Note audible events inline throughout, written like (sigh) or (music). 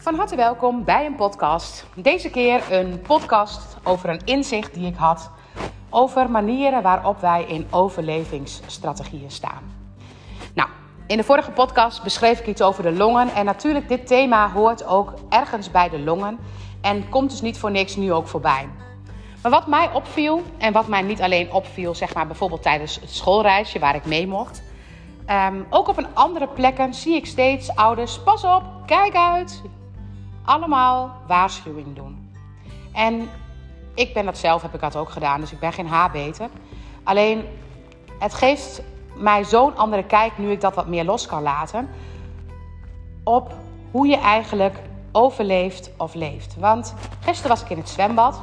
Van harte welkom bij een podcast. Deze keer een podcast over een inzicht die ik had over manieren waarop wij in overlevingsstrategieën staan. Nou, in de vorige podcast beschreef ik iets over de longen en natuurlijk dit thema hoort ook ergens bij de longen en komt dus niet voor niks nu ook voorbij. Maar wat mij opviel en wat mij niet alleen opviel, zeg maar bijvoorbeeld tijdens het schoolreisje waar ik mee mocht, Um, ook op een andere plekken zie ik steeds ouders, pas op, kijk uit. Allemaal waarschuwing doen. En ik ben dat zelf, heb ik dat ook gedaan, dus ik ben geen haarbeter. Alleen, het geeft mij zo'n andere kijk, nu ik dat wat meer los kan laten, op hoe je eigenlijk overleeft of leeft. Want gisteren was ik in het zwembad.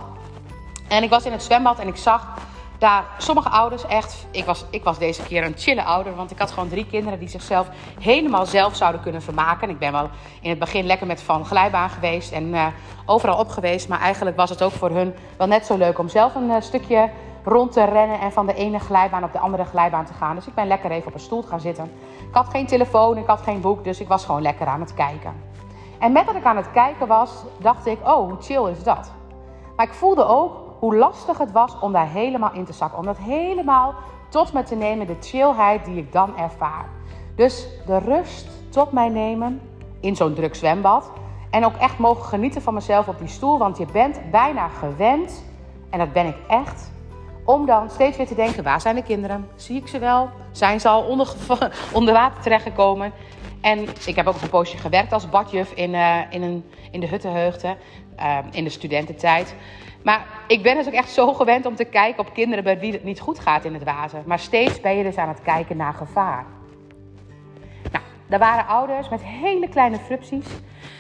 En ik was in het zwembad en ik zag daar sommige ouders echt. Ik was, ik was deze keer een chille ouder, want ik had gewoon drie kinderen die zichzelf helemaal zelf zouden kunnen vermaken. Ik ben wel in het begin lekker met van glijbaan geweest en uh, overal op geweest. Maar eigenlijk was het ook voor hun wel net zo leuk om zelf een uh, stukje rond te rennen en van de ene glijbaan op de andere glijbaan te gaan. Dus ik ben lekker even op een stoel gaan zitten. Ik had geen telefoon, ik had geen boek, dus ik was gewoon lekker aan het kijken. En met dat ik aan het kijken was, dacht ik: oh, hoe chill is dat? Maar ik voelde ook hoe lastig het was om daar helemaal in te zakken. Om dat helemaal tot me te nemen, de chillheid die ik dan ervaar. Dus de rust tot mij nemen in zo'n druk zwembad. En ook echt mogen genieten van mezelf op die stoel. Want je bent bijna gewend, en dat ben ik echt, om dan steeds weer te denken: waar zijn de kinderen? Zie ik ze wel? Zijn ze al onder, (laughs) onder water terechtgekomen? En ik heb ook een poosje gewerkt als badjuf in, uh, in, een, in de Huttenheugde, uh, in de studententijd. Maar ik ben dus ook echt zo gewend om te kijken op kinderen bij wie het niet goed gaat in het water. Maar steeds ben je dus aan het kijken naar gevaar. Nou, daar waren ouders met hele kleine frupties,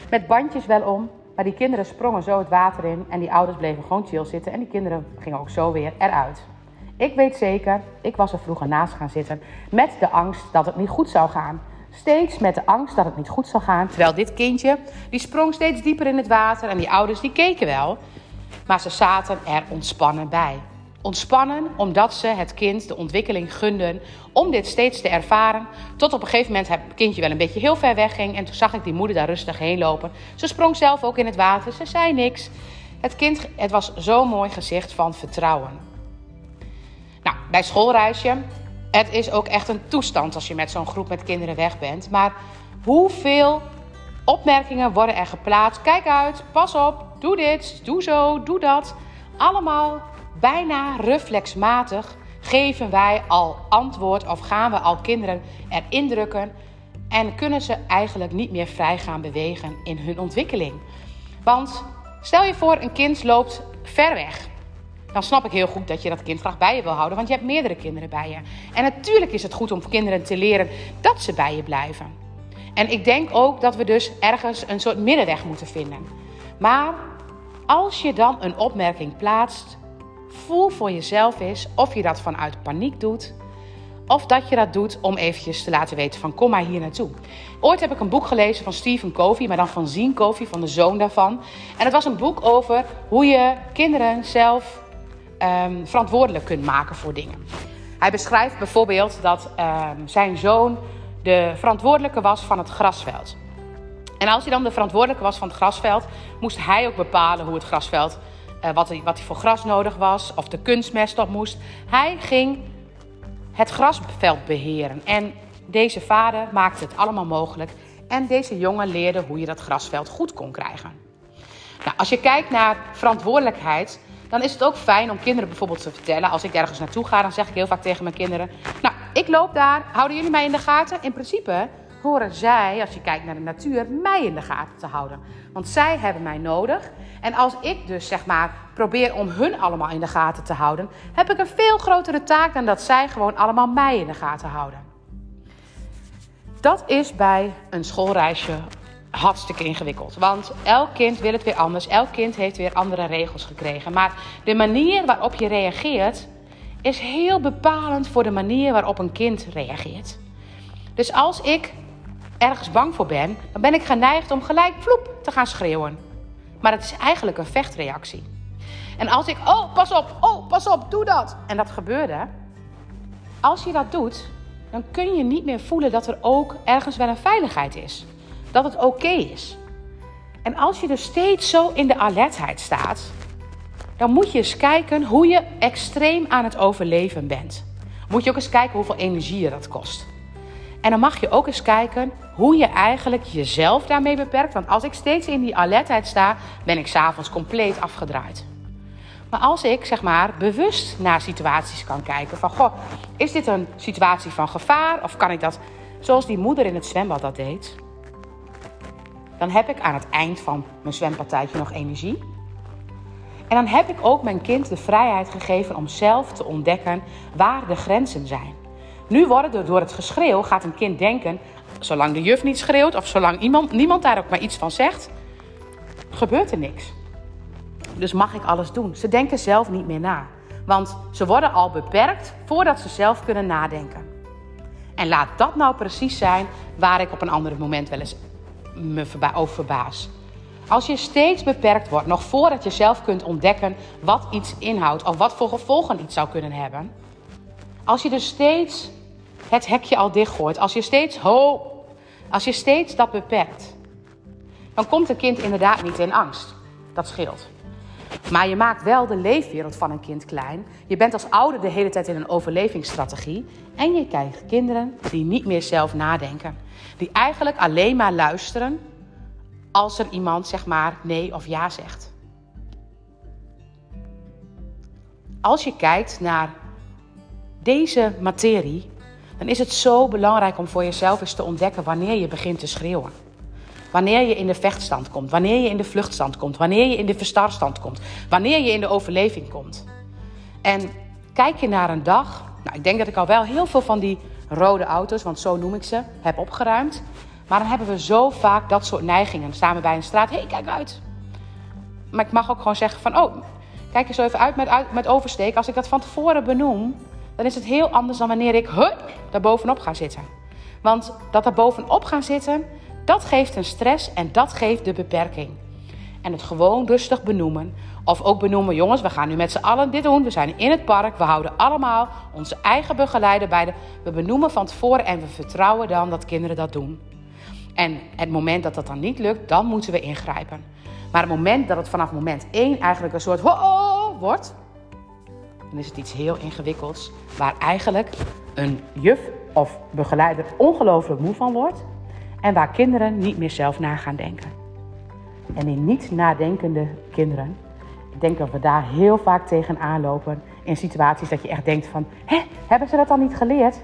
met bandjes wel om. Maar die kinderen sprongen zo het water in en die ouders bleven gewoon chill zitten. En die kinderen gingen ook zo weer eruit. Ik weet zeker, ik was er vroeger naast gaan zitten met de angst dat het niet goed zou gaan. Steeds met de angst dat het niet goed zou gaan. Terwijl dit kindje, die sprong steeds dieper in het water en die ouders die keken wel. Maar ze zaten er ontspannen bij. Ontspannen omdat ze het kind de ontwikkeling gunden om dit steeds te ervaren. Tot op een gegeven moment het kindje wel een beetje heel ver wegging. En toen zag ik die moeder daar rustig heen lopen. Ze sprong zelf ook in het water. Ze zei niks. Het kind, het was zo'n mooi gezicht van vertrouwen. Nou, bij schoolreisje. Het is ook echt een toestand als je met zo'n groep met kinderen weg bent. Maar hoeveel opmerkingen worden er geplaatst? Kijk uit, pas op, doe dit, doe zo, doe dat. Allemaal bijna reflexmatig geven wij al antwoord of gaan we al kinderen erin drukken en kunnen ze eigenlijk niet meer vrij gaan bewegen in hun ontwikkeling. Want stel je voor, een kind loopt ver weg. Dan snap ik heel goed dat je dat kind graag bij je wil houden, want je hebt meerdere kinderen bij je. En natuurlijk is het goed om kinderen te leren dat ze bij je blijven. En ik denk ook dat we dus ergens een soort middenweg moeten vinden. Maar als je dan een opmerking plaatst, voel voor jezelf eens of je dat vanuit paniek doet. Of dat je dat doet om eventjes te laten weten van kom maar hier naartoe. Ooit heb ik een boek gelezen van Stephen Covey, maar dan van Zien Covey, van de zoon daarvan. En het was een boek over hoe je kinderen zelf um, verantwoordelijk kunt maken voor dingen. Hij beschrijft bijvoorbeeld dat um, zijn zoon de verantwoordelijke was van het grasveld. En als hij dan de verantwoordelijke was van het grasveld, moest hij ook bepalen hoe het grasveld, uh, wat, hij, wat hij voor gras nodig was, of de kunstmest op moest. Hij ging het grasveld beheren. En deze vader maakte het allemaal mogelijk. En deze jongen leerde hoe je dat grasveld goed kon krijgen. Nou, als je kijkt naar verantwoordelijkheid, dan is het ook fijn om kinderen bijvoorbeeld te vertellen. Als ik ergens naartoe ga, dan zeg ik heel vaak tegen mijn kinderen: Nou, ik loop daar, houden jullie mij in de gaten? In principe horen zij, als je kijkt naar de natuur, mij in de gaten te houden. Want zij hebben mij nodig. En als ik dus zeg maar probeer om hun allemaal in de gaten te houden, heb ik een veel grotere taak dan dat zij gewoon allemaal mij in de gaten houden. Dat is bij een schoolreisje hartstikke ingewikkeld. Want elk kind wil het weer anders. Elk kind heeft weer andere regels gekregen. Maar de manier waarop je reageert is heel bepalend voor de manier waarop een kind reageert. Dus als ik ergens bang voor ben, dan ben ik geneigd om gelijk vloep te gaan schreeuwen. Maar het is eigenlijk een vechtreactie. En als ik, oh, pas op, oh, pas op, doe dat. En dat gebeurde. Als je dat doet, dan kun je niet meer voelen dat er ook ergens wel een veiligheid is. Dat het oké is. En als je dus steeds zo in de alertheid staat, dan moet je eens kijken hoe je extreem aan het overleven bent. Moet je ook eens kijken hoeveel energie je dat kost. En dan mag je ook eens kijken hoe je eigenlijk jezelf daarmee beperkt. Want als ik steeds in die alertheid sta, ben ik s'avonds compleet afgedraaid. Maar als ik zeg maar bewust naar situaties kan kijken van goh, is dit een situatie van gevaar of kan ik dat zoals die moeder in het zwembad dat deed? Dan heb ik aan het eind van mijn zwempartijtje nog energie. En dan heb ik ook mijn kind de vrijheid gegeven om zelf te ontdekken waar de grenzen zijn. Nu worden door het geschreeuw gaat een kind denken, zolang de juf niet schreeuwt of zolang iemand, niemand daar ook maar iets van zegt, gebeurt er niks. Dus mag ik alles doen? Ze denken zelf niet meer na. Want ze worden al beperkt voordat ze zelf kunnen nadenken. En laat dat nou precies zijn waar ik op een ander moment wel eens me over verbaas. Als je steeds beperkt wordt, nog voordat je zelf kunt ontdekken wat iets inhoudt of wat voor gevolgen iets zou kunnen hebben. Als je dus steeds het hekje al dichtgooit, als je steeds ho, als je steeds dat beperkt, dan komt een kind inderdaad niet in angst. Dat scheelt. Maar je maakt wel de leefwereld van een kind klein. Je bent als ouder de hele tijd in een overlevingsstrategie. En je krijgt kinderen die niet meer zelf nadenken. Die eigenlijk alleen maar luisteren als er iemand zeg maar nee of ja zegt. Als je kijkt naar deze materie, dan is het zo belangrijk om voor jezelf eens te ontdekken wanneer je begint te schreeuwen. Wanneer je in de vechtstand komt, wanneer je in de vluchtstand komt, wanneer je in de verstarstand komt, wanneer je in de overleving komt. En kijk je naar een dag, nou ik denk dat ik al wel heel veel van die rode auto's, want zo noem ik ze, heb opgeruimd. Maar dan hebben we zo vaak dat soort neigingen. Dan staan we bij een straat, hé, hey, kijk uit. Maar ik mag ook gewoon zeggen van, oh, kijk eens even uit met, met. Als ik dat van tevoren benoem, dan is het heel anders dan wanneer ik, hup, daar bovenop ga zitten. Want dat daar bovenop gaan zitten, dat geeft een stress en dat geeft de beperking. En het gewoon rustig benoemen. Of ook benoemen, jongens, we gaan nu met z'n allen dit doen. We zijn in het park, we houden allemaal onze eigen begeleider bij de... We benoemen van tevoren en we vertrouwen dan dat kinderen dat doen. En het moment dat dat dan niet lukt, dan moeten we ingrijpen. Maar het moment dat het vanaf moment 1 eigenlijk een soort ho wordt, dan is het iets heel ingewikkelds. Waar eigenlijk een juf of begeleider ongelooflijk moe van wordt. En waar kinderen niet meer zelf na gaan denken. En in niet nadenkende kinderen, ik denk dat we daar heel vaak tegenaan lopen. In situaties dat je echt denkt van, hè, hebben ze dat dan niet geleerd?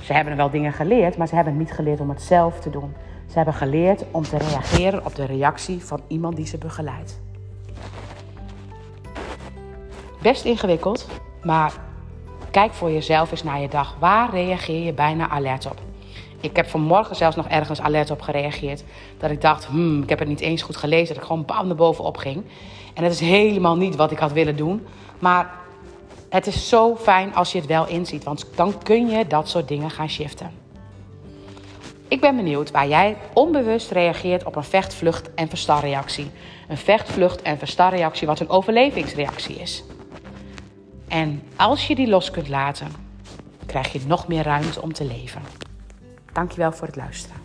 Ze hebben wel dingen geleerd, maar ze hebben niet geleerd om het zelf te doen. Ze hebben geleerd om te reageren op de reactie van iemand die ze begeleidt. Best ingewikkeld, maar kijk voor jezelf eens naar je dag. Waar reageer je bijna alert op? Ik heb vanmorgen zelfs nog ergens alert op gereageerd. Dat ik dacht, hmm, ik heb het niet eens goed gelezen. Dat ik gewoon bam naar bovenop ging. En dat is helemaal niet wat ik had willen doen. Maar het is zo fijn als je het wel inziet. Want dan kun je dat soort dingen gaan shiften. Ik ben benieuwd waar jij onbewust reageert op een vecht, vlucht en verstarreactie. Een vecht, vlucht en verstarreactie wat een overlevingsreactie is. En als je die los kunt laten, krijg je nog meer ruimte om te leven. Dankjewel voor het luisteren.